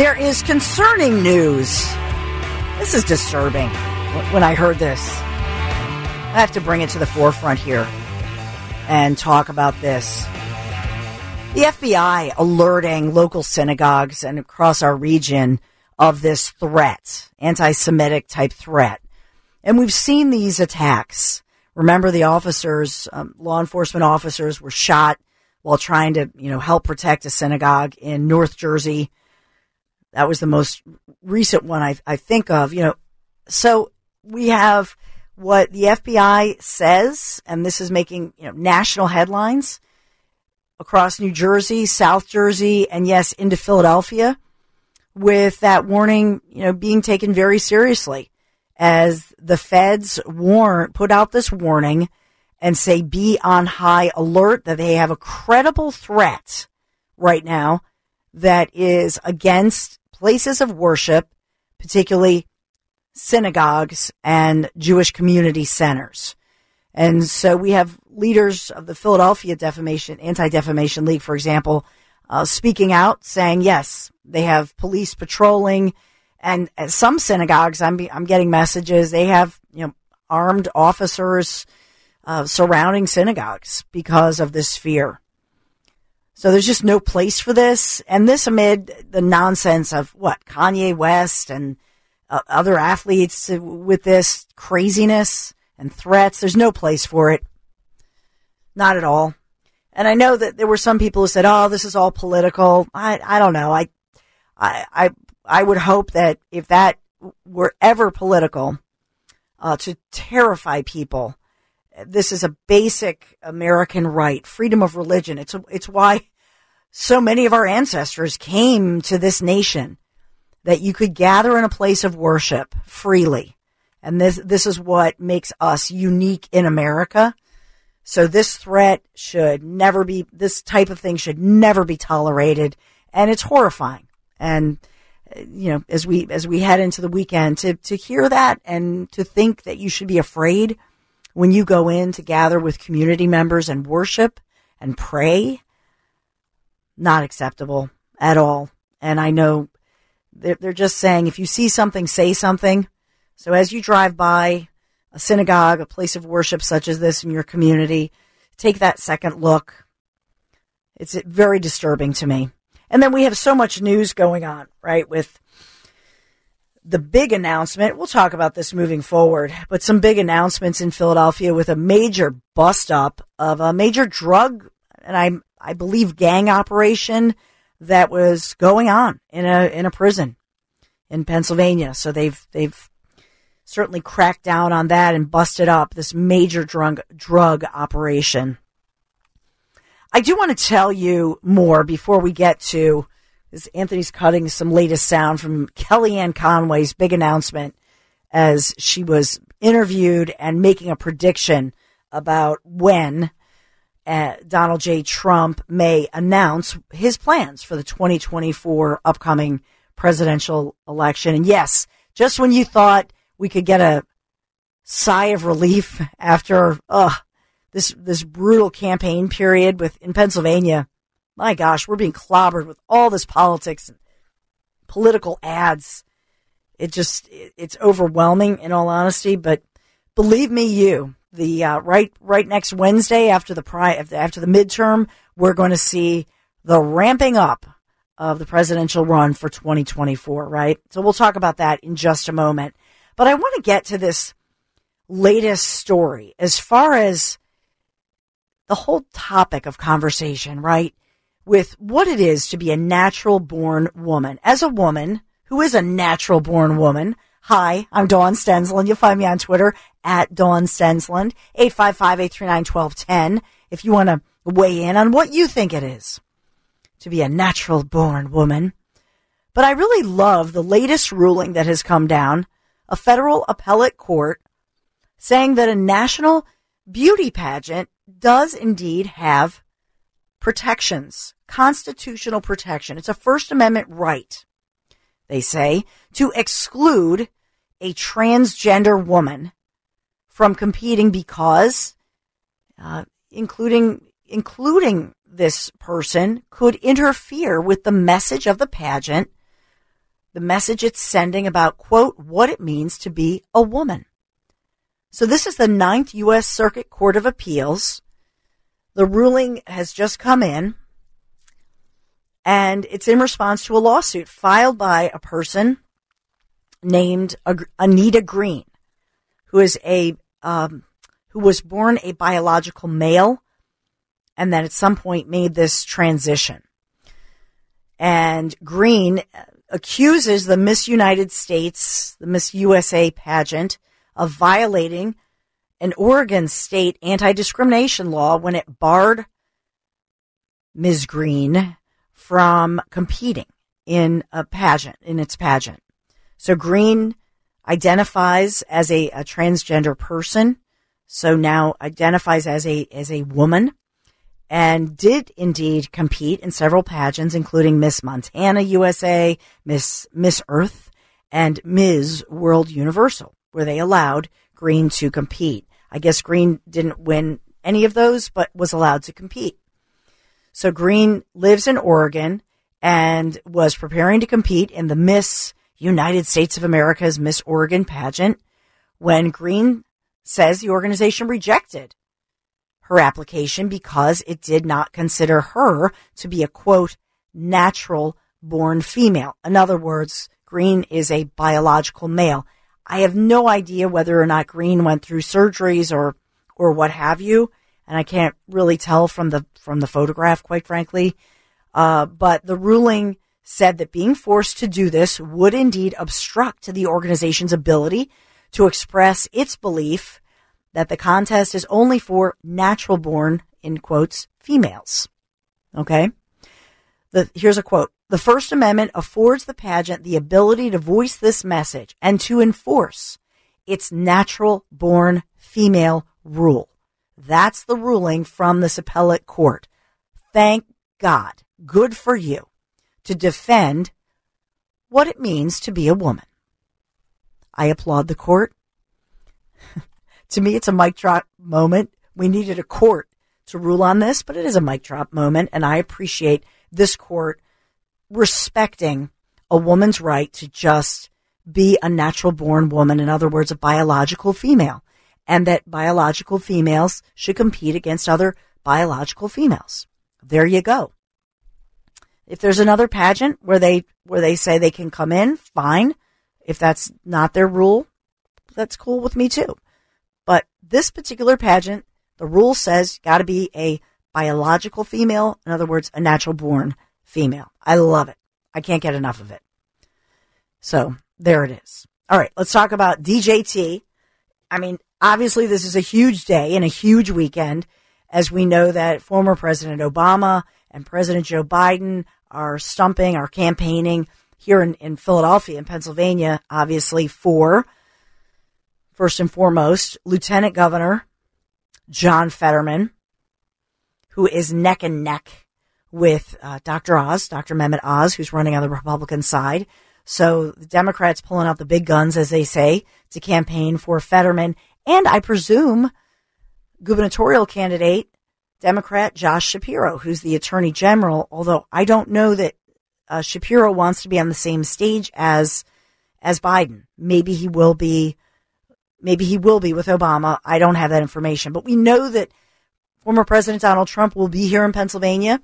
There is concerning news. This is disturbing when I heard this. I have to bring it to the forefront here and talk about this. The FBI alerting local synagogues and across our region of this threat, anti Semitic type threat. And we've seen these attacks Remember, the officers, um, law enforcement officers, were shot while trying to, you know, help protect a synagogue in North Jersey. That was the most recent one I, I think of. You know, so we have what the FBI says, and this is making you know national headlines across New Jersey, South Jersey, and yes, into Philadelphia, with that warning, you know, being taken very seriously as the feds warn, put out this warning and say be on high alert that they have a credible threat right now that is against places of worship, particularly synagogues and Jewish community centers. And so we have leaders of the Philadelphia Defamation, Anti-Defamation League, for example, uh, speaking out saying, yes, they have police patrolling and at some synagogues, I'm I'm getting messages they have you know armed officers uh, surrounding synagogues because of this fear. So there's just no place for this, and this amid the nonsense of what Kanye West and uh, other athletes with this craziness and threats. There's no place for it, not at all. And I know that there were some people who said, "Oh, this is all political." I I don't know. I I, I I would hope that if that were ever political, uh, to terrify people, this is a basic American right, freedom of religion. It's a, it's why so many of our ancestors came to this nation that you could gather in a place of worship freely. And this, this is what makes us unique in America. So this threat should never be, this type of thing should never be tolerated. And it's horrifying. And you know, as we as we head into the weekend, to to hear that and to think that you should be afraid when you go in to gather with community members and worship and pray, not acceptable at all. And I know they're, they're just saying if you see something, say something. So as you drive by a synagogue, a place of worship such as this in your community, take that second look. It's very disturbing to me. And then we have so much news going on, right? With the big announcement. We'll talk about this moving forward, but some big announcements in Philadelphia with a major bust up of a major drug and I I believe gang operation that was going on in a in a prison in Pennsylvania. So they've they've certainly cracked down on that and busted up this major drug drug operation. I do want to tell you more before we get to this. Anthony's cutting some latest sound from Kellyanne Conway's big announcement as she was interviewed and making a prediction about when uh, Donald J. Trump may announce his plans for the 2024 upcoming presidential election. And yes, just when you thought we could get a sigh of relief after, uh, this this brutal campaign period with in Pennsylvania. My gosh, we're being clobbered with all this politics and political ads. It just it, it's overwhelming in all honesty, but believe me you, the uh, right right next Wednesday after the pri- after the midterm, we're going to see the ramping up of the presidential run for 2024, right? So we'll talk about that in just a moment. But I want to get to this latest story as far as the whole topic of conversation, right? With what it is to be a natural born woman. As a woman who is a natural born woman, hi, I'm Dawn Stensland. You'll find me on Twitter at Dawn Stensland, 855-839-1210 if you want to weigh in on what you think it is to be a natural born woman. But I really love the latest ruling that has come down, a federal appellate court saying that a national beauty pageant does indeed have protections, constitutional protection. It's a First Amendment right, they say, to exclude a transgender woman from competing because, uh, including including this person could interfere with the message of the pageant, the message it's sending about, quote, what it means to be a woman. So this is the Ninth U.S. Circuit Court of Appeals. The ruling has just come in, and it's in response to a lawsuit filed by a person named Anita Green, who is a um, who was born a biological male, and then at some point made this transition. And Green accuses the Miss United States, the Miss USA pageant of violating an Oregon state anti discrimination law when it barred Ms. Green from competing in a pageant, in its pageant. So Green identifies as a, a transgender person, so now identifies as a as a woman, and did indeed compete in several pageants, including Miss Montana USA, Miss Miss Earth, and Ms. World Universal where they allowed Green to compete. I guess Green didn't win any of those, but was allowed to compete. So Green lives in Oregon and was preparing to compete in the Miss United States of America's Miss Oregon pageant when Green says the organization rejected her application because it did not consider her to be a quote, natural born female. In other words, Green is a biological male. I have no idea whether or not Green went through surgeries or or what have you, and I can't really tell from the from the photograph, quite frankly. Uh, but the ruling said that being forced to do this would indeed obstruct the organization's ability to express its belief that the contest is only for natural born, in quotes, females. Okay? The, here's a quote. The First Amendment affords the pageant the ability to voice this message and to enforce its natural born female rule. That's the ruling from this appellate court. Thank God. Good for you to defend what it means to be a woman. I applaud the court. to me, it's a mic drop moment. We needed a court to rule on this, but it is a mic drop moment, and I appreciate this court respecting a woman's right to just be a natural born woman, in other words, a biological female, and that biological females should compete against other biological females. There you go. If there's another pageant where they where they say they can come in, fine. If that's not their rule, that's cool with me too. But this particular pageant, the rule says got to be a biological female, in other words, a natural born female. I love it. I can't get enough of it. So there it is. All right, let's talk about DJT. I mean, obviously, this is a huge day and a huge weekend, as we know that former President Obama and President Joe Biden are stumping, are campaigning here in, in Philadelphia, in Pennsylvania, obviously, for first and foremost, Lieutenant Governor John Fetterman, who is neck and neck with uh, Dr. Oz, Dr. Mehmet Oz, who's running on the Republican side. So the Democrats pulling out the big guns, as they say, to campaign for Fetterman. And I presume gubernatorial candidate, Democrat Josh Shapiro, who's the attorney general, although I don't know that uh, Shapiro wants to be on the same stage as, as Biden. Maybe he will be, maybe he will be with Obama. I don't have that information, but we know that former President Donald Trump will be here in Pennsylvania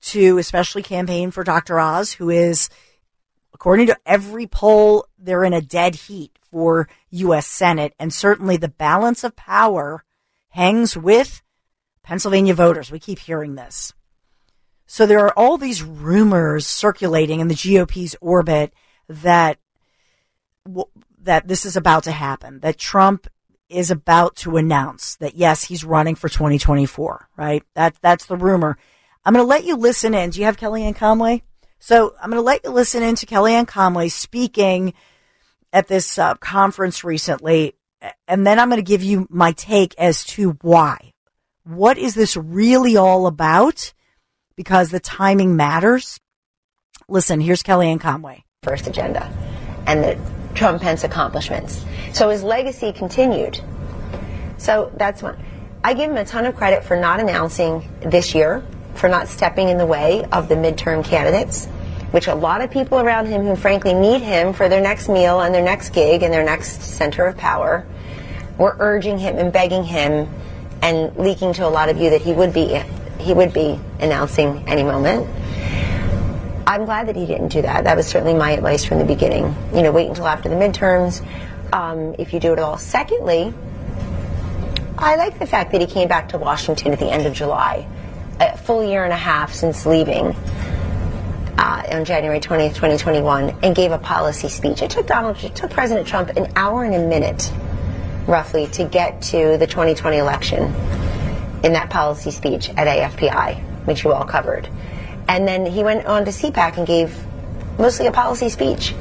to especially campaign for Dr. Oz, who is, according to every poll, they're in a dead heat for U.S. Senate. And certainly the balance of power hangs with Pennsylvania voters. We keep hearing this. So there are all these rumors circulating in the GOP's orbit that that this is about to happen, that Trump is about to announce that yes, he's running for 2024, right? That that's the rumor. I'm going to let you listen in. Do you have Kellyanne Conway? So I'm going to let you listen in to Kellyanne Conway speaking at this uh, conference recently, and then I'm going to give you my take as to why. What is this really all about? Because the timing matters. Listen, here's Kellyanne Conway. First agenda and the Trump Pence accomplishments. So his legacy continued. So that's one. I give him a ton of credit for not announcing this year, for not stepping in the way of the midterm candidates, which a lot of people around him who frankly need him for their next meal and their next gig and their next center of power were urging him and begging him and leaking to a lot of you that he would be he would be announcing any moment. I'm glad that he didn't do that. That was certainly my advice from the beginning. You know, wait until after the midterms um, if you do it at all. Secondly, I like the fact that he came back to Washington at the end of July, a full year and a half since leaving uh, on January 20th, 2021, and gave a policy speech. It took Donald, it took President Trump an hour and a minute, roughly, to get to the 2020 election in that policy speech at AFPI, which you all covered. And then he went on to CPAC and gave mostly a policy speech.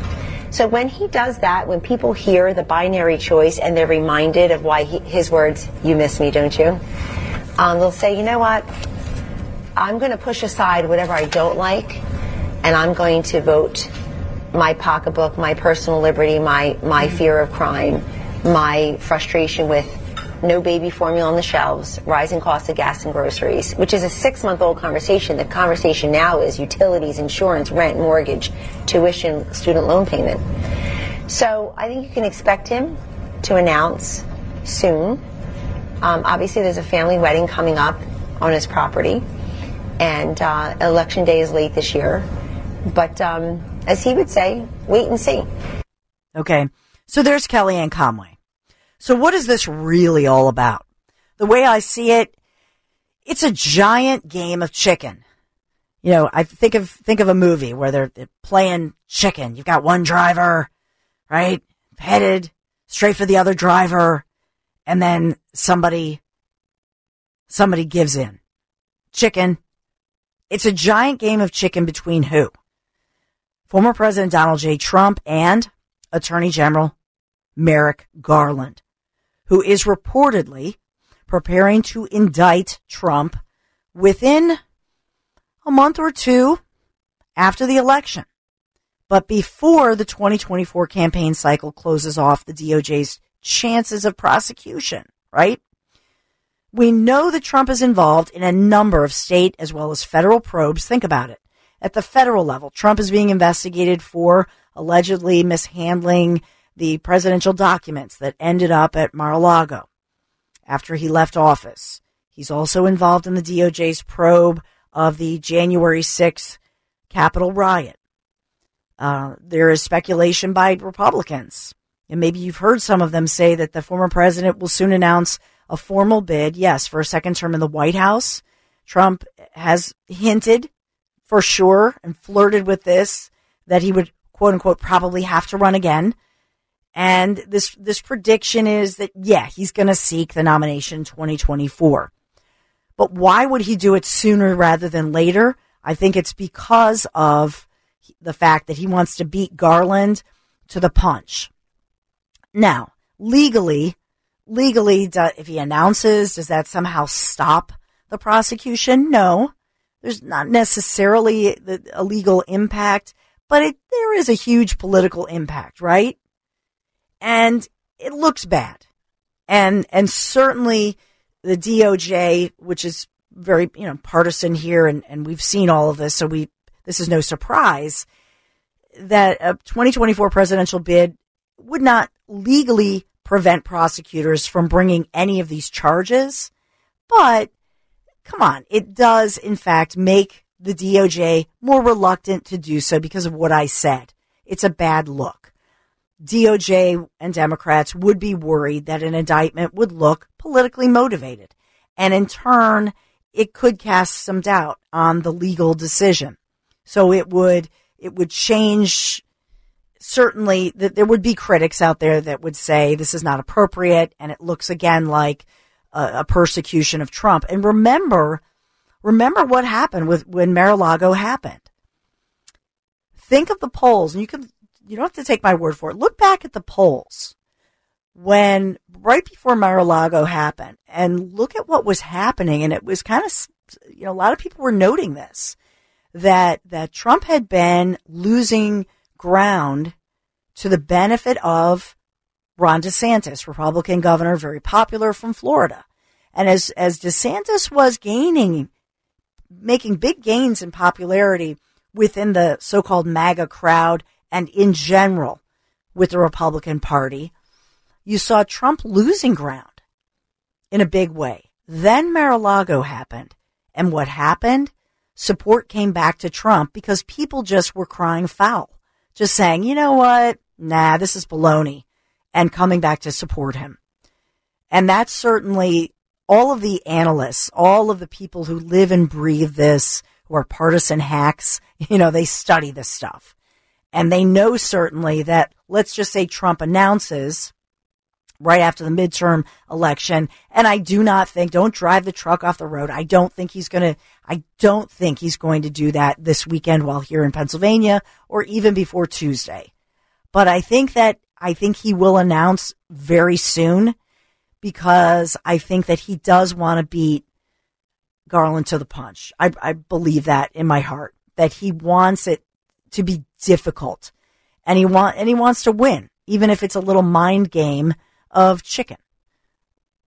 So when he does that, when people hear the binary choice and they're reminded of why he, his words, you miss me, don't you? Um, they'll say, you know what? I'm going to push aside whatever I don't like, and I'm going to vote my pocketbook, my personal liberty, my, my fear of crime, my frustration with no baby formula on the shelves, rising costs of gas and groceries, which is a six month old conversation. The conversation now is utilities, insurance, rent, mortgage, tuition, student loan payment. So I think you can expect him to announce soon. Um, obviously, there's a family wedding coming up on his property, and uh, election day is late this year. But um, as he would say, wait and see. Okay. So there's Kellyanne Conway. So what is this really all about? The way I see it, it's a giant game of chicken. You know, I think of think of a movie where they're, they're playing chicken. You've got one driver, right? Headed straight for the other driver, and then somebody somebody gives in. Chicken. It's a giant game of chicken between who? Former President Donald J. Trump and Attorney General Merrick Garland who is reportedly preparing to indict Trump within a month or two after the election. But before the 2024 campaign cycle closes off the DOJ's chances of prosecution, right? We know that Trump is involved in a number of state as well as federal probes. Think about it. At the federal level, Trump is being investigated for allegedly mishandling the presidential documents that ended up at Mar-a-Lago after he left office. He's also involved in the DOJ's probe of the January 6th Capitol riot. Uh, there is speculation by Republicans, and maybe you've heard some of them say that the former president will soon announce a formal bid, yes, for a second term in the White House. Trump has hinted for sure and flirted with this that he would quote unquote probably have to run again. And this, this prediction is that, yeah, he's going to seek the nomination 2024. But why would he do it sooner rather than later? I think it's because of the fact that he wants to beat Garland to the punch. Now, legally, legally, if he announces, does that somehow stop the prosecution? No. There's not necessarily a legal impact, but it, there is a huge political impact, right? And it looks bad. And, and certainly the DOJ, which is very, you know, partisan here and, and we've seen all of this. So we, this is no surprise that a 2024 presidential bid would not legally prevent prosecutors from bringing any of these charges. But come on, it does in fact make the DOJ more reluctant to do so because of what I said. It's a bad look. DOJ and Democrats would be worried that an indictment would look politically motivated. And in turn, it could cast some doubt on the legal decision. So it would, it would change certainly that there would be critics out there that would say this is not appropriate and it looks again like a, a persecution of Trump. And remember, remember what happened with when Mar-a-Lago happened. Think of the polls and you can, you don't have to take my word for it. Look back at the polls when right before Mar-a-Lago happened and look at what was happening. And it was kind of, you know, a lot of people were noting this that, that Trump had been losing ground to the benefit of Ron DeSantis, Republican governor, very popular from Florida. And as, as DeSantis was gaining, making big gains in popularity within the so-called MAGA crowd and in general with the Republican Party, you saw Trump losing ground in a big way. Then Mar-a-Lago happened. And what happened? Support came back to Trump because people just were crying foul, just saying, you know what? Nah, this is baloney and coming back to support him. And that's certainly all of the analysts, all of the people who live and breathe this, who are partisan hacks, you know, they study this stuff. And they know certainly that, let's just say Trump announces right after the midterm election. And I do not think, don't drive the truck off the road. I don't think he's going to, I don't think he's going to do that this weekend while here in Pennsylvania or even before Tuesday. But I think that, I think he will announce very soon because I think that he does want to beat Garland to the punch. I, I believe that in my heart that he wants it to be difficult and he want, and he wants to win, even if it's a little mind game of chicken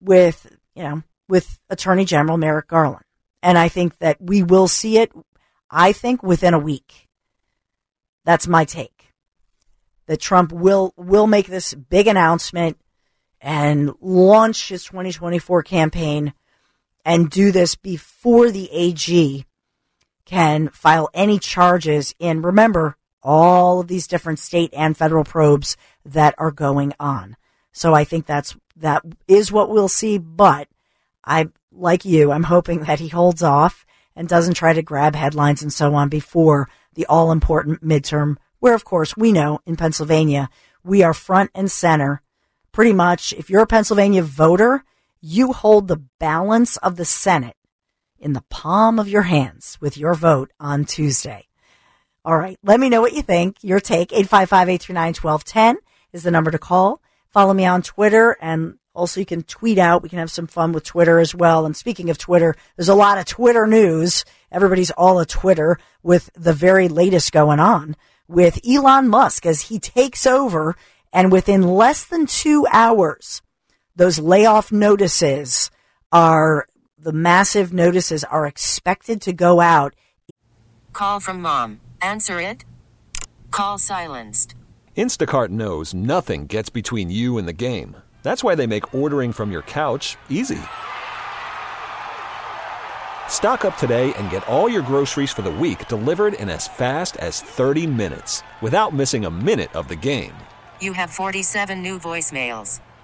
with, you know, with Attorney General Merrick Garland. And I think that we will see it, I think, within a week. That's my take. That Trump will, will make this big announcement and launch his 2024 campaign and do this before the AG can file any charges in, remember, all of these different state and federal probes that are going on. So I think that's, that is what we'll see. But I, like you, I'm hoping that he holds off and doesn't try to grab headlines and so on before the all important midterm, where of course we know in Pennsylvania, we are front and center. Pretty much, if you're a Pennsylvania voter, you hold the balance of the Senate in the palm of your hands with your vote on Tuesday. All right. Let me know what you think. Your take, 855-839-1210 is the number to call. Follow me on Twitter and also you can tweet out. We can have some fun with Twitter as well. And speaking of Twitter, there's a lot of Twitter news. Everybody's all a Twitter with the very latest going on with Elon Musk as he takes over and within less than two hours, those layoff notices are the massive notices are expected to go out. Call from mom. Answer it. Call silenced. Instacart knows nothing gets between you and the game. That's why they make ordering from your couch easy. Stock up today and get all your groceries for the week delivered in as fast as 30 minutes without missing a minute of the game. You have 47 new voicemails.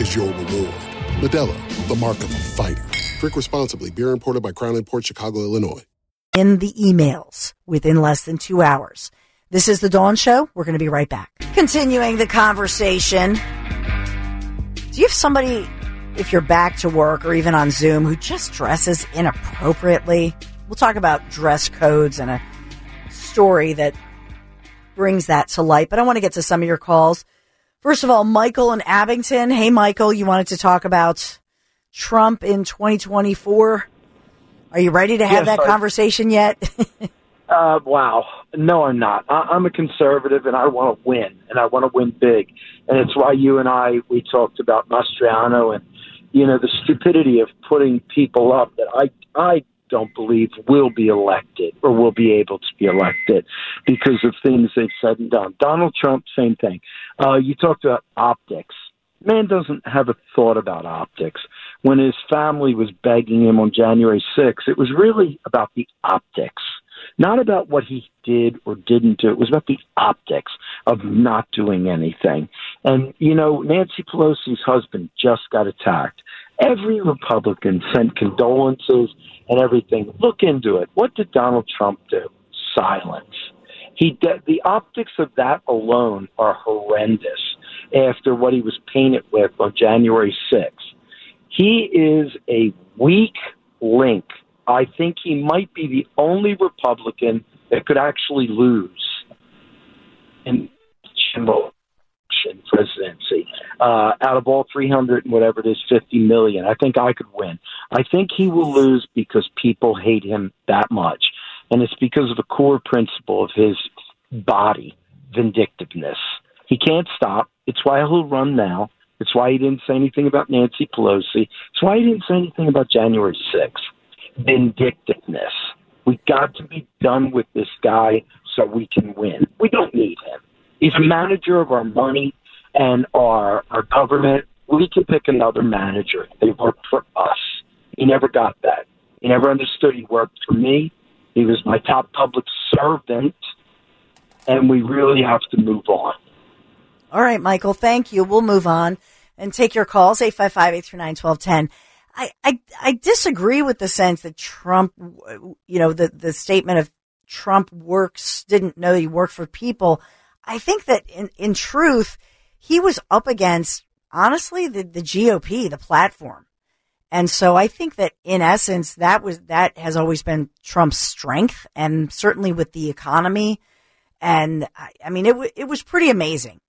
is your reward. Modelo, the mark of a fighter. Drink responsibly. Beer imported by Crown Port Chicago, Illinois. in the emails within less than two hours. This is the Dawn Show. We're going to be right back. Continuing the conversation. Do you have somebody, if you're back to work or even on Zoom, who just dresses inappropriately? We'll talk about dress codes and a story that brings that to light, but I want to get to some of your calls. First of all, Michael in Abington. Hey, Michael, you wanted to talk about Trump in 2024. Are you ready to have Yes, that I- conversation yet? Uh, wow. No, I'm not. I, I'm a conservative, and I want to win, and I want to win big. And it's why you and I we talked about Mastriano and you know the stupidity of putting people up that I I don't believe will be elected or will be able to be elected because of things they've said and done. Donald Trump, same thing. Uh, you talked about optics. Man doesn't have a thought about optics. When his family was begging him on January 6th, it was really about the optics not about what he did or didn't do. It was about the optics of not doing anything. And, you know, Nancy Pelosi's husband just got attacked. Every Republican sent condolences and everything. Look into it. What did Donald Trump do? Silence. He de- the optics of that alone are horrendous after what he was painted with on January 6th. He is a weak link I think he might be the only Republican that could actually lose in general election presidency. Uh, out of all 300 and whatever it is, 50 million, I think I could win. I think he will lose because people hate him that much. And it's because of a core principle of his body, vindictiveness. He can't stop. It's why he'll run now. It's why he didn't say anything about Nancy Pelosi. It's why he didn't say anything about January 6th. Vindictiveness. We got to be done with this guy so we can win. We don't need him. He's a manager of our money and our our government. We can pick another manager. They worked for us. He never got that. He never understood he worked for me. He was my top public servant, and we really have to move on. All right, Michael, thank you. We'll move on and take your calls, 855-839-1210. I, I, I disagree with the sense that Trump, you know, the, the statement of Trump works, didn't know he worked for people. I think that in, in truth, he was up against, honestly, the, the GOP, the platform. And so I think that in essence, that was, that has always been Trump's strength and certainly with the economy. And I, I mean, it, w- it was pretty amazing.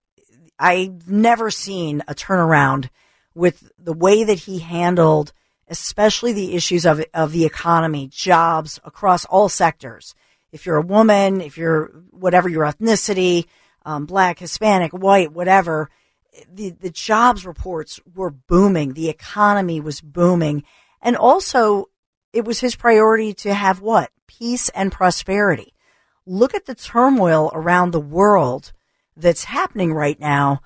I've never seen a turnaround with the way that he handled, especially the issues of, of the economy, jobs across all sectors. If you're a woman, if you're whatever your ethnicity, um, black, Hispanic, white, whatever, the, the jobs reports were booming. The economy was booming. And also it was his priority to have what? Peace and prosperity. Look at the turmoil around the world that's happening right now.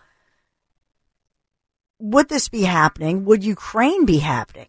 Would this be happening? Would Ukraine be happening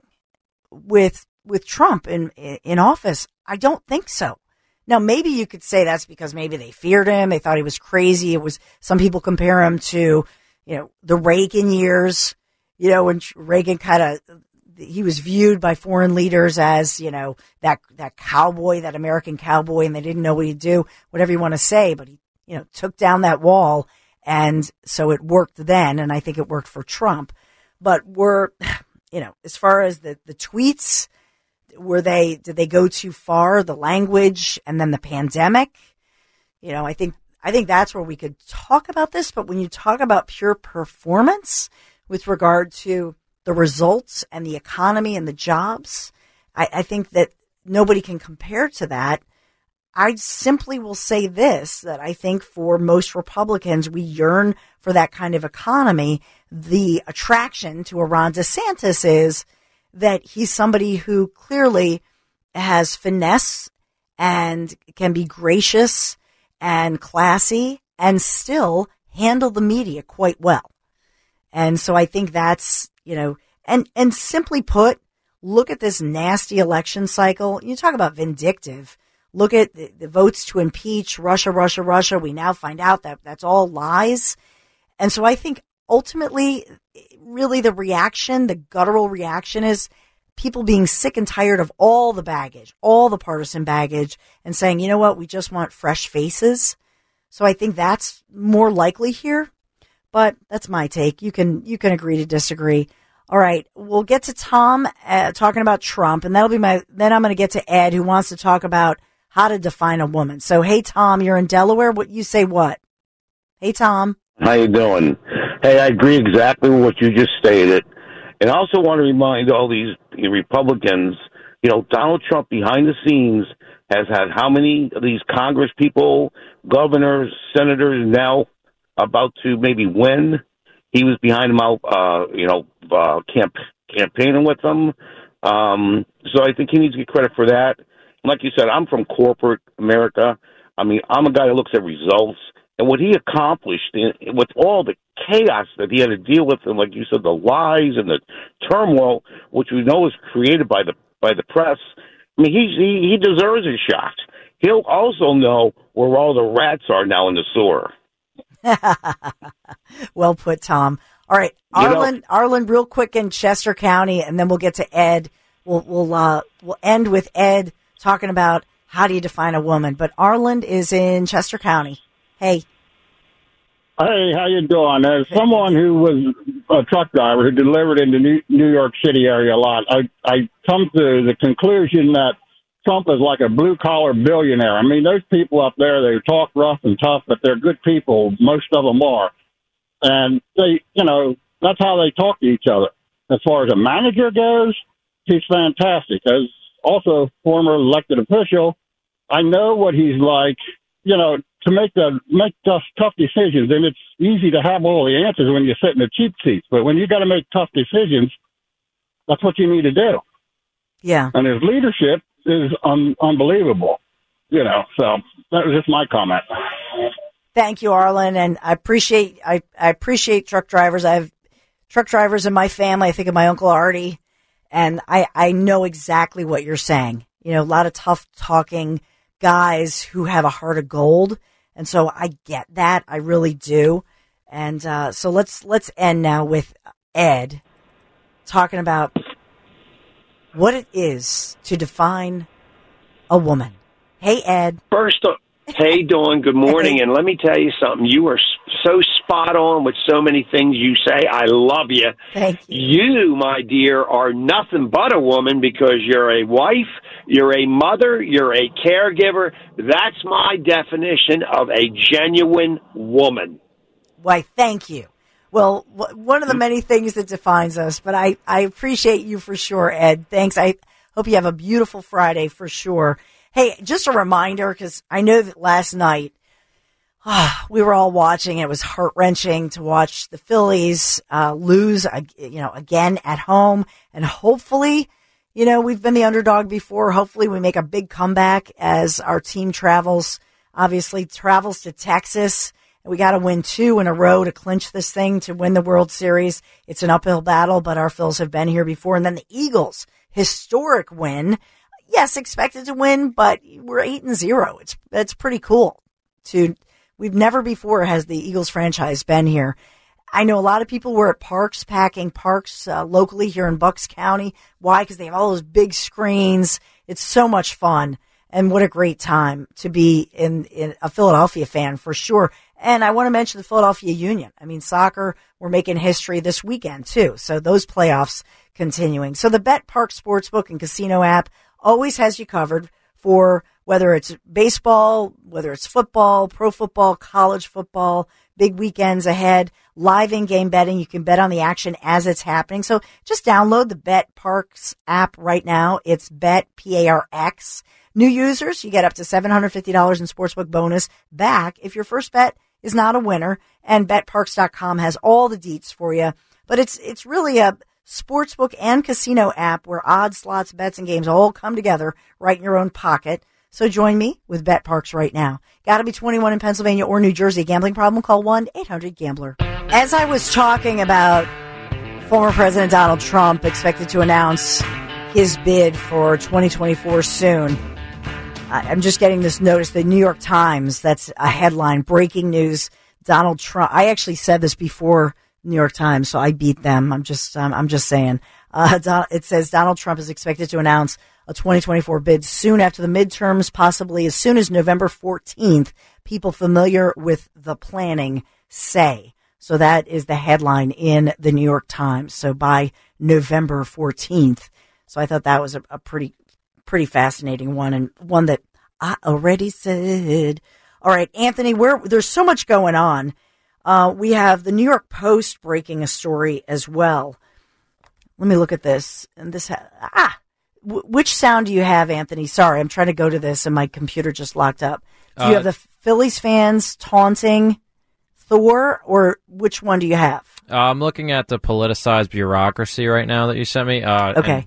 with with Trump in in office? I don't think so. Now, maybe you could say that's because maybe they feared him. They thought he was crazy. It was some people compare him to, you know, the Reagan years, you know, when Reagan kind of, he was viewed by foreign leaders as, you know, that, that cowboy, that American cowboy, and they didn't know what he'd do, whatever you want to say, but he, you know, took down that wall. And so it worked then. And I think it worked for Trump. But we're, you know, as far as the, the tweets, were they did they go too far the language and then the pandemic? You know i think i think that's where we could talk about this but when you talk about pure performance with regard to the results and the economy and the jobs i, I think that nobody can compare to that. I simply will say this that i think for most republicans we yearn for that kind of economy. The attraction to a ron desantis is that he's somebody who clearly has finesse and can be gracious and classy and still handle the media quite well. And so I think that's, you know, and, and simply put, look at this nasty election cycle. You talk about vindictive. Look at the, the votes to impeach Russia, Russia, Russia. We now find out that that's all lies. And so I think ultimately, really the reaction, the guttural reaction is people being sick and tired of all the baggage, all the partisan baggage, and saying, you know what, we just want fresh faces. So I think that's more likely here. But that's my take. You can you can agree to disagree. All right, we'll get to Tom uh, talking about Trump, and that'll be my. Then I'm going to get to Ed, who wants to talk about how to define a woman. So, hey, Tom, you're in Delaware. What you say? What? Hey, Tom. How you doing? Hey, I agree exactly with what you just stated, and I also want to remind all these Republicans. You know, Donald Trump behind the scenes has had how many of these Congress people, governors, senators now about to maybe win. He was behind him out, uh, you know, uh, camp, campaigning with them. Um, so I think he needs to get credit for that. Like you said, I'm from corporate America. I mean, I'm a guy that looks at results. And what he accomplished in, with all the chaos that he had to deal with, and like you said, the lies and the turmoil, which we know is created by the by the press. I mean, he's, he he deserves a shot. He'll also know where all the rats are now in the sewer. well put, Tom. All right, Arlen, you know, Arlen, real quick in Chester County, and then we'll get to Ed. We'll we'll uh, we'll end with Ed talking about how do you define a woman. But Arlen is in Chester County. Hey. Hey, how you doing? As someone who was a truck driver who delivered in the New York City area a lot, I I come to the conclusion that Trump is like a blue collar billionaire. I mean, those people up there, they talk rough and tough, but they're good people. Most of them are. And they, you know, that's how they talk to each other. As far as a manager goes, he's fantastic. As also a former elected official, I know what he's like, you know, to make the make tough tough decisions. And it's easy to have all the answers when you sit in the cheap seats. But when you got to make tough decisions, that's what you need to do. Yeah. And his leadership is un- unbelievable. You know, so that was just my comment. Thank you, Arlen, and I appreciate I, I appreciate truck drivers. I have truck drivers in my family. I think of my uncle Artie, and I I know exactly what you're saying. You know, a lot of tough talking guys who have a heart of gold, and so I get that. I really do. And uh, so let's let's end now with Ed talking about what it is to define a woman. Hey, Ed. First, uh, hey, Dawn. Good morning. and let me tell you something. You are so spot on with so many things you say. I love you. Thank you. You, my dear, are nothing but a woman because you're a wife, you're a mother, you're a caregiver. That's my definition of a genuine woman. Why, thank you. Well, one of the mm. many things that defines us, but I, I appreciate you for sure, Ed. Thanks. I hope you have a beautiful Friday for sure. Hey, just a reminder, because I know that last night ah, we were all watching. It was heart wrenching to watch the Phillies uh, lose, you know, again at home, and hopefully, you know, we've been the underdog before. Hopefully, we make a big comeback as our team travels. Obviously, travels to Texas we got to win two in a row to clinch this thing to win the World Series. It's an uphill battle, but our Phils have been here before. And then the Eagles, historic win. Yes, expected to win, but we're eight and zero. It's it's pretty cool. To we've never before has the Eagles franchise been here. I know a lot of people were at parks, packing parks uh, locally here in Bucks County. Why? Because they have all those big screens. It's so much fun, and what a great time to be in, in a Philadelphia fan for sure. And I want to mention the Philadelphia Union. I mean, soccer, we're making history this weekend too. So those playoffs continuing. So the BetParx Sportsbook and Casino app always has you covered for whether it's baseball, whether it's football, pro football, college football, big weekends ahead, live in-game betting. You can bet on the action as it's happening. So just download the BetParx app right now. It's Bet P-A-R-X. New users, you get up to $750 in sportsbook bonus back if your first bet is not a winner, and betparx.com has all the deets for you. But it's it's really a sportsbook and casino app where odds, slots, bets, and games all come together right in your own pocket. So join me with BetParx right now. Got to be 21 in Pennsylvania or New Jersey. Gambling problem? Call 1-800-GAMBLER. As I was talking about former President Donald Trump expected to announce his bid for 2024 soon, I'm just getting this notice. The New York Times, that's a headline, breaking news. Donald Trump. I actually said this before New York Times, so I beat them. I'm just, um, I'm just saying. Uh, it says Donald Trump is expected to announce a 2024 bid soon after the midterms, possibly as soon as November 14th. People familiar with the planning say. So that is the headline in the New York Times. So by November 14th. So I thought that was a, a pretty, pretty fascinating one and one that I already said. All right, Anthony, where there's so much going on. Uh, we have the New York Post breaking a story as well. Let me look at this. And this, ha- ah, w- which sound do you have, Anthony? Sorry, I'm trying to go to this and my computer just locked up. Do you Uh, have the Phillies fans taunting Thor, or which one do you have? Uh, I'm looking at the politicized bureaucracy right now that you sent me. Uh, Okay.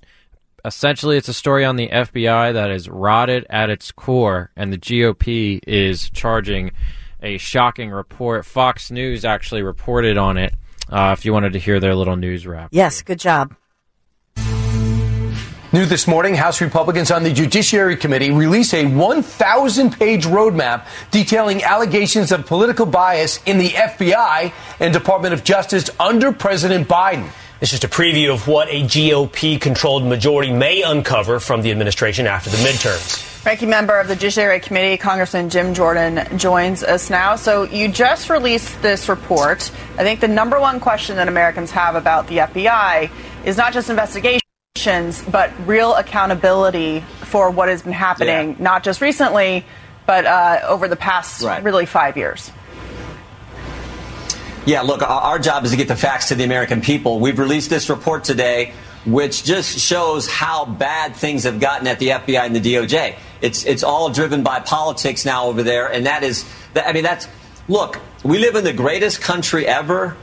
Essentially, it's a story on the FBI that is rotted at its core, and the GOP is charging a shocking report. Fox News actually reported on it. Uh, if you wanted to hear their little news wrap. Yes, good job. New this morning, House Republicans on the Judiciary Committee released a 1,000 page roadmap detailing allegations of political bias in the FBI and Department of Justice under President Biden. It's just a preview of what a GOP controlled majority may uncover from the administration after the midterms. Ranking member of the Judiciary Committee, Congressman Jim Jordan, joins us now. So you just released this report. I think the number one question that Americans have about the FBI is not just investigations, but real accountability for what has been happening, not just recently, but uh, over the past Right. really five years. Yeah, look, our job is to get the facts to the American people. We've released this report today, which just shows how bad things have gotten at the FBI and the DOJ. It's it's all driven by politics now over there, and that is, I mean, that's look. We live in the greatest country ever.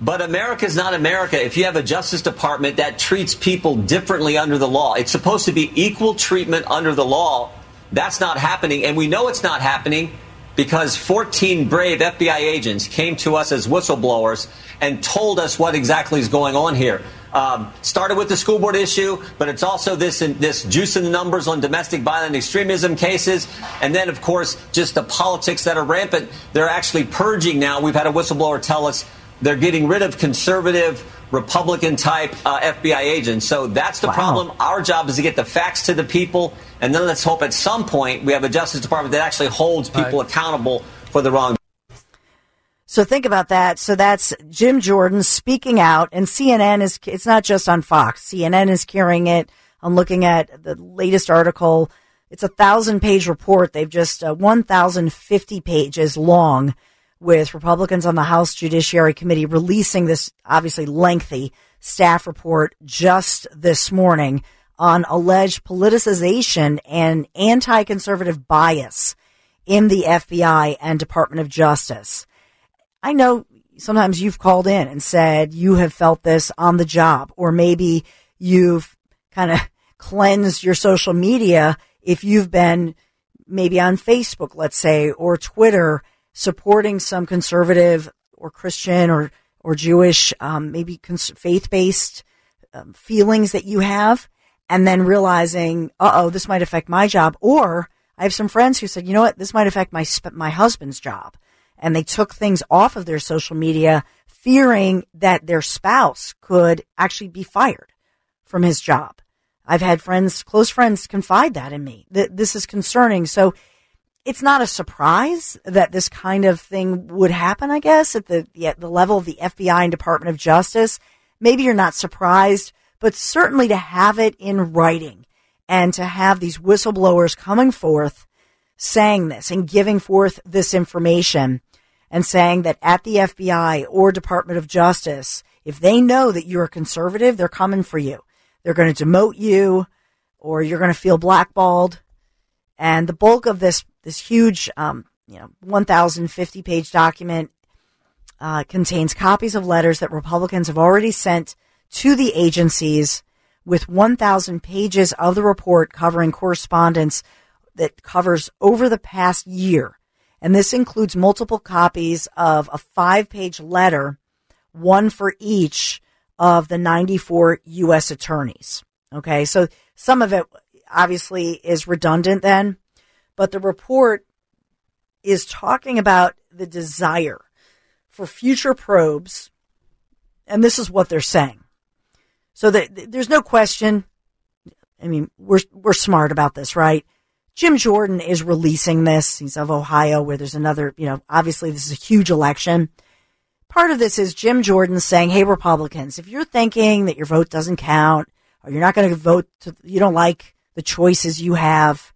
But America is not America if you have a Justice Department that treats people differently under the law. It's supposed to be equal treatment under the law. That's not happening, and we know it's not happening because 14 brave FBI agents came to us as whistleblowers and told us what exactly is going on here. Um, started with the school board issue, but it's also this this juice in the numbers on domestic violent extremism cases, and then of course just the politics that are rampant. They're actually purging now. We've had a whistleblower tell us they're getting rid of conservative Republican type uh, FBI agents. So that's the problem. Our job is to get the facts to the people, and then let's hope at some point we have a Justice Department that actually holds people accountable for the wrong. So think about that. So that's Jim Jordan speaking out, and CNN is, it's not just on Fox. CNN is carrying it. I'm looking at the latest article. It's a thousand page report. They've just, uh, 1,050 pages long with Republicans on the House Judiciary Committee releasing this obviously lengthy staff report just this morning on alleged politicization and anti-conservative bias in the FBI and Department of Justice. I know sometimes you've called in and said you have felt this on the job, or maybe you've kind of cleansed your social media if you've been maybe on Facebook, let's say, or Twitter, supporting some conservative or Christian or or Jewish, um, maybe cons- faith based um, feelings that you have, and then realizing, uh oh, this might affect my job, or I have some friends who said, you know what, this might affect my sp- my husband's job, and they took things off of their social media, fearing that their spouse could actually be fired from his job. I've had friends, close friends, confide that in me. That this is concerning. So it's not a surprise that this kind of thing would happen. I guess at the at the level of the FBI and Department of Justice. Maybe you're not surprised, but certainly to have it in writing and to have these whistleblowers coming forth saying this and giving forth this information and saying that at the FBI or Department of Justice, if they know that you're a conservative, they're coming for you. They're going to demote you or you're going to feel blackballed. And the bulk of this, this huge, um, you know, 1050 page document, uh, contains copies of letters that Republicans have already sent to the agencies with 1000 pages of the report covering correspondence that covers over the past year. And this includes multiple copies of a five page letter, one for each of the 94 U.S. attorneys. Okay. So some of it obviously is redundant then, but the report is talking about the desire for future probes and this is what they're saying. So that there's no question. I mean, we're we're smart about this, right? Jim Jordan is releasing this. He's of Ohio, where there's another. You know, obviously this is a huge election. Part of this is Jim Jordan saying, "Hey, Republicans, if you're thinking that your vote doesn't count, or you're not going to vote, you don't like the choices you have."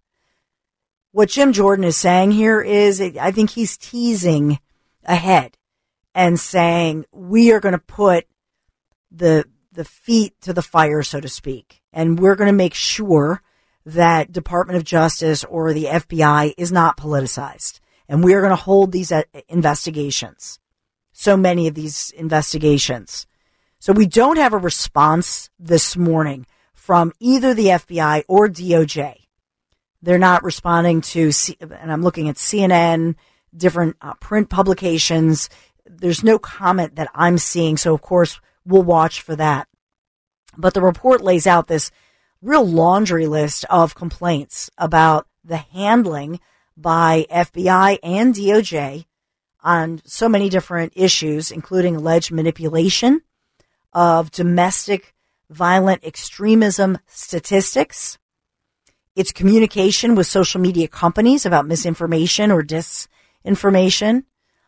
What Jim Jordan is saying here is, I think he's teasing ahead and saying we are going to put the the feet to the fire, so to speak, and we're going to make sure that Department of Justice or the FBI is not politicized, and we are going to hold these uh, investigations. So many of these investigations. So we don't have a response this morning from either the FBI or DOJ. They're not responding to, and I'm looking at CNN, different uh, print publications. There's no comment that I'm seeing. So, of course, we'll watch for that. But the report lays out this real laundry list of complaints about the handling by FBI and DOJ on so many different issues, including alleged manipulation of domestic violent extremism statistics, its communication with social media companies about misinformation or disinformation,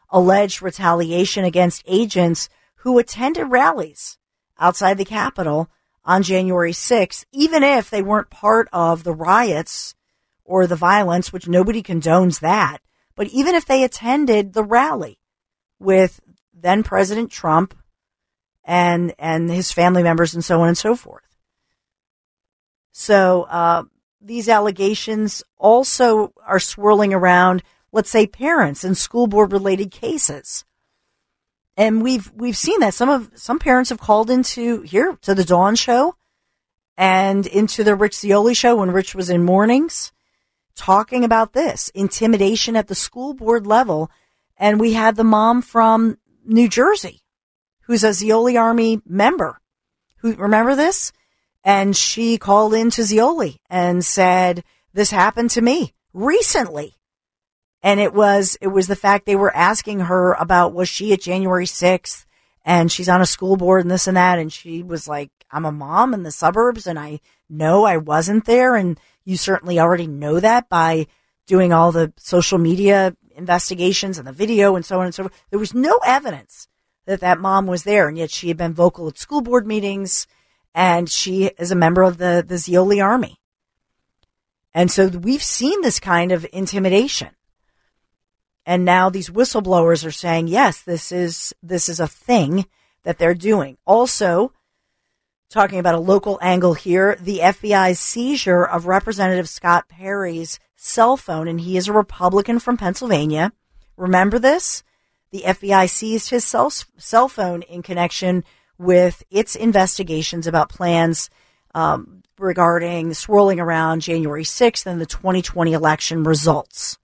alleged retaliation against agents who attended rallies outside the Capitol on January 6th, even if they weren't part of the riots or the violence, which nobody condones that. But even if they attended the rally with then President Trump and and his family members and so on and so forth. So uh, these allegations also are swirling around, let's say, parents and school board related cases. And we've we've seen that some of some parents have called into here to the Dawn show and into the Rich Zeoli show when Rich was in mornings talking about this intimidation at the school board level. And we had the mom from New Jersey who's a Zeoli Army member who remember this? And she called in to Zeoli and said, this happened to me recently. And it was, it was the fact they were asking her about was she at January 6th and she's on a school board and this and that. And she was like, I'm a mom in the suburbs and I know I wasn't there. And you certainly already know that by doing all the social media investigations and the video and so on and so forth. There was no evidence that that mom was there. And yet she had been vocal at school board meetings and she is a member of the, the Zeoli army. And so we've seen this kind of intimidation. And now these whistleblowers are saying, yes, this is, this is a thing that they're doing. Also, talking about a local angle here, the FBI's seizure of Representative Scott Perry's cell phone, and he is a Republican from Pennsylvania. Remember this? The FBI seized his cell, cell phone in connection with its investigations about plans um, regarding swirling around January 6th and the 2020 election results.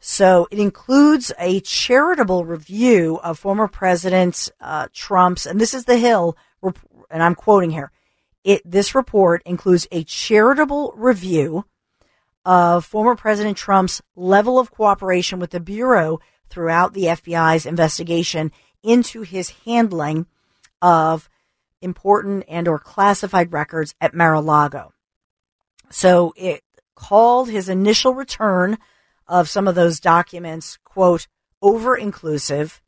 So it includes a charitable review of former President uh, Trump's, and this is the Hill, and I'm quoting here. It this report includes a charitable review of former President Trump's level of cooperation with the bureau throughout the FBI's investigation into his handling of important and or classified records at Mar-a-Lago. So it called his initial return of some of those documents, quote, over inclusive,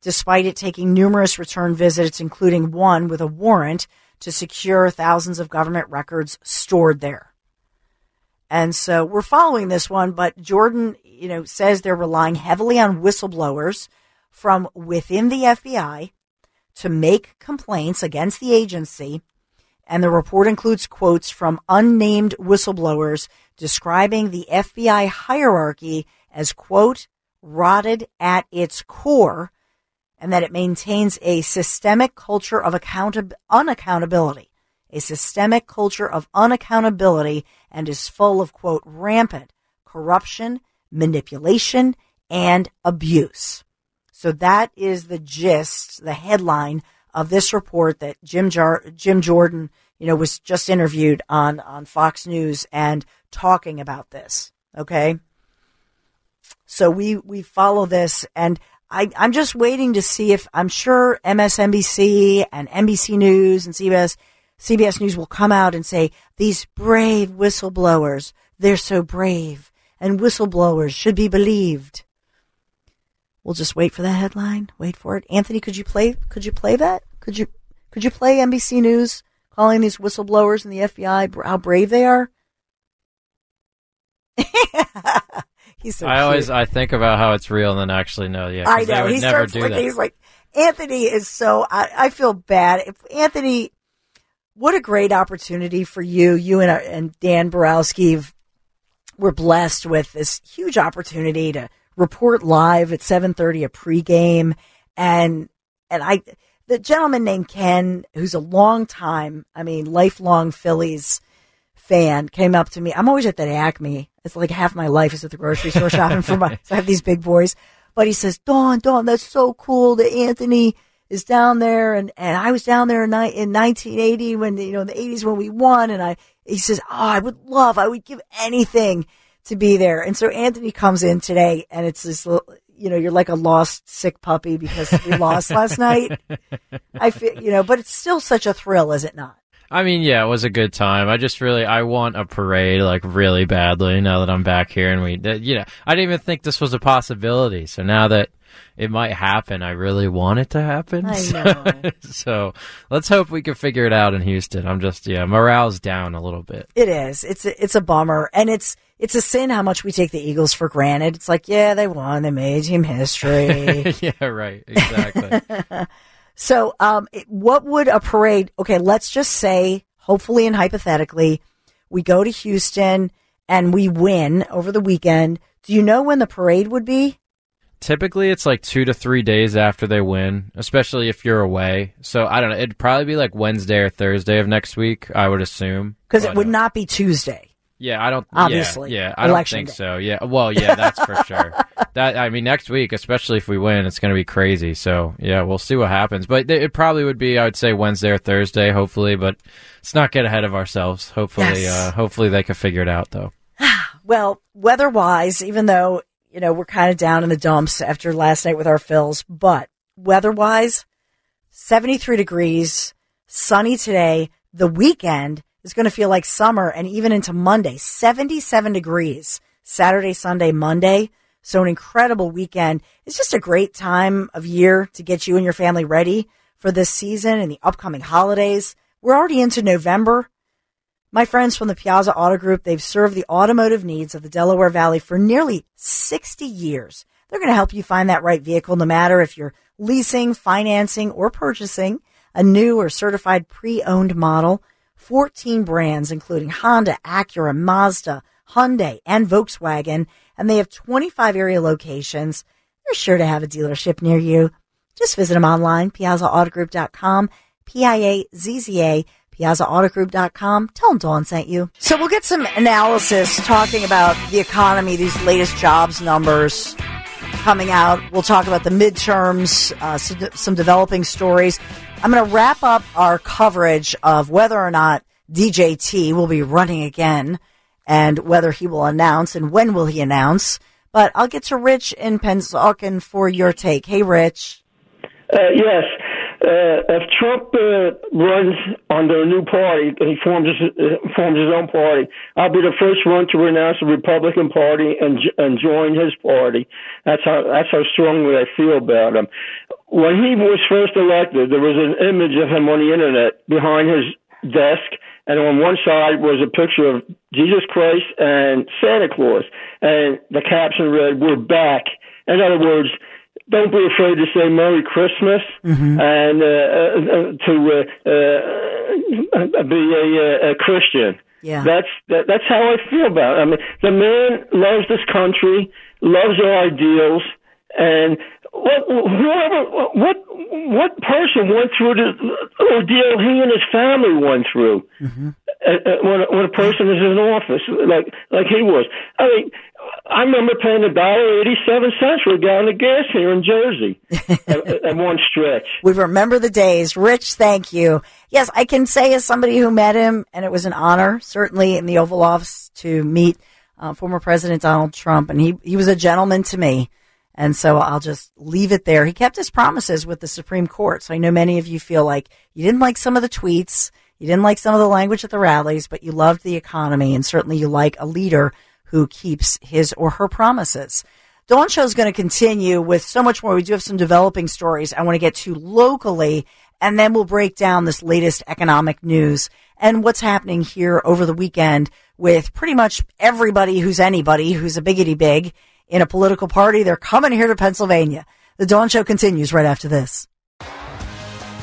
despite it taking numerous return visits, including one with a warrant to secure thousands of government records stored there. And so we're following this one, but Jordan, you know, says they're relying heavily on whistleblowers from within the FBI to make complaints against the agency. And the report includes quotes from unnamed whistleblowers describing the FBI hierarchy as, quote, rotted at its core and that it maintains a systemic culture of account- unaccountability, a systemic culture of unaccountability and is full of, quote, rampant corruption, manipulation, and abuse. So that is the gist, the headline of this report that Jim Jar- Jim Jordan, you know, was just interviewed on on Fox News and talking about this. Okay, so we we follow this, and I, I'm just waiting to see if I'm sure MSNBC and NBC News and CBS CBS News will come out and say these brave whistleblowers, they're so brave, and whistleblowers should be believed. We'll just wait for that headline. Wait for it. Anthony, could you play? Could you play that? Could you? Could you play NBC News calling these whistleblowers in the FBI how brave they are? He's so I cute. always I think about how it's real and then actually no, yeah. I know. He never starts do like he's like Anthony is so. I, I feel bad. If Anthony, what a great opportunity for you. You and uh, and Dan Borowski were blessed with this huge opportunity to report live at seven thirty a pregame, and and I the gentleman named Ken, who's a long time, I mean, lifelong Phillies fan, came up to me. I'm always at that Acme. It's like half my life is at the grocery store shopping for my. So I have these big boys, but he says, "Dawn, Dawn, that's so cool that Anthony." Is down there, and, and I was down there in, ni- in 1980 when you know in the 80s when we won, and I he says, "Oh, I would love, I would give anything to be there." And so Anthony comes in today, and it's this, little, you know, you're like a lost sick puppy because we lost last night. I feel, you know, but it's still such a thrill, is it not? I mean, yeah, it was a good time. I just really, I want a parade like really badly now that I'm back here and we, you know, I didn't even think this was a possibility. So now that it might happen, I really want it to happen. I So- know. so let's hope we can figure it out in Houston. I'm just, yeah, morale's down a little bit. It is. It's a, it's a bummer, and it's it's a sin how much we take the Eagles for granted. It's like, yeah, they won, they made team history. yeah, right. Exactly. so, um, what would a parade? Okay, let's just say, hopefully and hypothetically, we go to Houston and we win over the weekend. Do you know when the parade would be? Typically, it's like two to three days after they win, especially if you're away. So I don't know. It'd probably be like Wednesday or Thursday of next week, I would assume. Because it would uh, not be Tuesday. Yeah, I don't. Obviously. yeah, yeah I don't think day. so. Yeah, well, yeah, that's for sure. That I mean, next week, especially if we win, it's going to be crazy. So yeah, we'll see what happens. But it probably would be, I would say, Wednesday or Thursday, hopefully. But let's not get ahead of ourselves. Hopefully, Yes. uh, hopefully they can figure it out, though. Well, weather wise, even though, you know, we're kind of down in the dumps after last night with our Phils, but weather wise, 73 degrees, sunny today. The weekend is going to feel like summer and even into Monday, 77 degrees, Saturday, Sunday, Monday. So an incredible weekend. It's just a great time of year to get you and your family ready for this season and the upcoming holidays. We're already into November. My friends from the Piazza Auto Group, they've served the automotive needs of the Delaware Valley for nearly 60 years. They're going to help you find that right vehicle no matter if you're leasing, financing, or purchasing a new or certified pre-owned model. 14 brands, including Honda, Acura, Mazda, Hyundai, and Volkswagen. And they have 25 area locations. They're sure to have a dealership near you. Just visit them online, piazzaautogroup.com, P-I-A-Z-Z-A, piazzaautogroup.com. Tell them Dawn sent you. So we'll get some analysis talking about the economy, these latest jobs numbers coming out. We'll talk about the midterms, uh, some, some developing stories. I'm going to wrap up our coverage of whether or not DJT will be running again and whether he will announce and when will he announce. But I'll get to Rich in Pennsauken for your take. Hey, Rich. Uh, yes. Uh, if Trump uh, runs under a new party, he forms his, uh, forms his own party. I'll be the first one to renounce the Republican Party and and join his party. That's how that's how strongly I feel about him. When he was first elected, there was an image of him on the internet behind his desk, and on one side was a picture of Jesus Christ and Santa Claus, and the caption read, "We're back." In other words, don't be afraid to say Merry Christmas and uh, uh, to uh, uh, be a, uh, a Christian. Yeah. That's that, that's how I feel about it. I mean, the man loves this country, loves our ideals, and what whoever what what person went through the ordeal he and his family went through uh, uh, when when a person is in office like like he was. I mean, I remember paying a dollar eighty seven cents for a gallon of gas here in Jersey at, at one stretch. We remember the days. Rich, thank you. Yes, I can say as somebody who met him, and it was an honor, certainly in the Oval Office, to meet uh, former President Donald Trump, and he he was a gentleman to me. And so I'll just leave it there. He kept his promises with the Supreme Court. So I know many of you feel like you didn't like some of the tweets, you didn't like some of the language at the rallies, but you loved the economy and certainly you like a leader who keeps his or her promises. Dawn Show is going to continue with so much more. We do have some developing stories I want to get to locally, and then we'll break down this latest economic news and what's happening here over the weekend with pretty much everybody who's anybody who's a biggity big in a political party. They're coming here to Pennsylvania. The Dawn Show continues right after this.